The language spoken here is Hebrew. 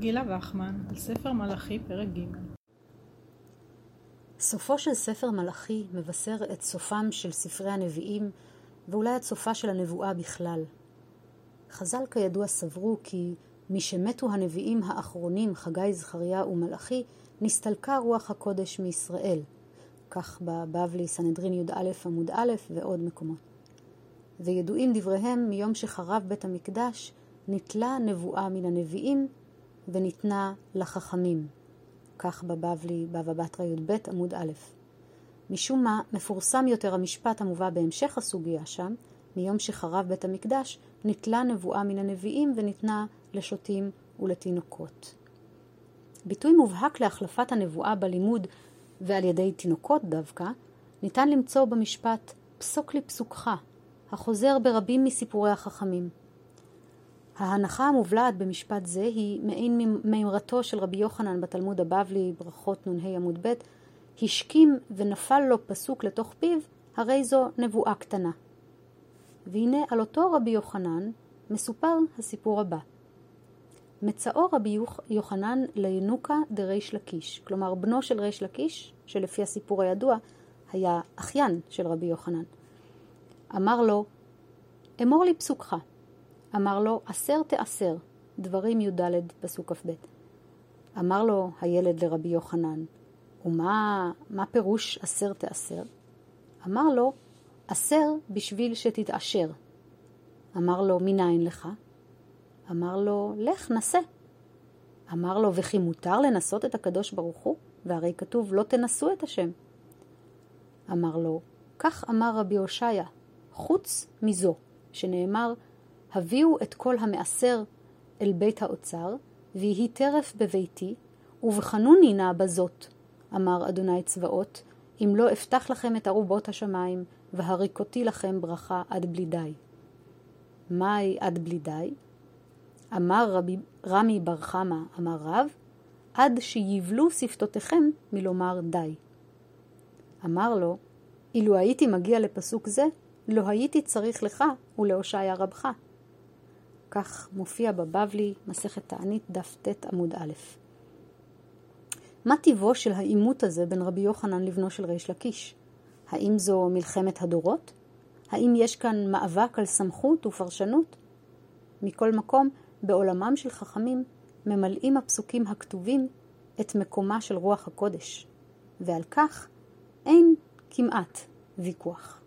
גילה וחמן, על ספר מלאכי, פרק ג' סופו של ספר מלאכי מבשר את סופם של ספרי הנביאים, ואולי את סופה של הנבואה בכלל. חז"ל כידוע סברו כי משמתו הנביאים האחרונים, חגי, זכריה ומלאכי, נסתלקה רוח הקודש מישראל. כך בבבלי, סנהדרין י"א עמוד א' ועוד מקומות. וידועים דבריהם מיום שחרב בית המקדש, נתלה נבואה מן הנביאים וניתנה לחכמים. כך בבבלי, בבא בתרא י"ב עמוד א'. משום מה, מפורסם יותר המשפט המובא בהמשך הסוגיה שם, מיום שחרב בית המקדש, נתלה נבואה מן הנביאים וניתנה לשוטים ולתינוקות. ביטוי מובהק להחלפת הנבואה בלימוד ועל ידי תינוקות דווקא, ניתן למצוא במשפט פסוק לי פסוקך, החוזר ברבים מסיפורי החכמים. ההנחה המובלעת במשפט זה היא מעין מימרתו של רבי יוחנן בתלמוד הבבלי, ברכות נ"ה עמוד ב', השכים ונפל לו פסוק לתוך פיו, הרי זו נבואה קטנה. והנה על אותו רבי יוחנן מסופר הסיפור הבא. מצאו רבי יוחנן לינוקה דריש לקיש, כלומר בנו של ריש לקיש, שלפי הסיפור הידוע היה אחיין של רבי יוחנן. אמר לו, אמור לי פסוקך. אמר לו, עשר תעשר, דברים י"ד פסוק כ"ב. אמר לו הילד לרבי יוחנן, ומה מה פירוש עשר תעשר? אמר לו, עשר בשביל שתתעשר. אמר לו, מניין לך? אמר לו, לך נסה. אמר לו, וכי מותר לנסות את הקדוש ברוך הוא? והרי כתוב, לא תנסו את השם. אמר לו, כך אמר רבי הושעיה, חוץ מזו, שנאמר, הביאו את כל המעשר אל בית האוצר, ויהי טרף בביתי, ובחנוני נא בזאת, אמר אדוני צבאות, אם לא אפתח לכם את ארובות השמיים, והריקותי לכם ברכה עד בלי די. מהי עד בלי די? אמר רבי, רמי בר חמא, אמר רב, עד שיבלו שפתותיכם מלומר די. אמר לו, אילו הייתי מגיע לפסוק זה, לא הייתי צריך לך ולהושעיה רבך. כך מופיע בבבלי, מסכת תענית, דף ט עמוד א'. מה טיבו של העימות הזה בין רבי יוחנן לבנו של ריש לקיש? האם זו מלחמת הדורות? האם יש כאן מאבק על סמכות ופרשנות? מכל מקום, בעולמם של חכמים ממלאים הפסוקים הכתובים את מקומה של רוח הקודש, ועל כך אין כמעט ויכוח.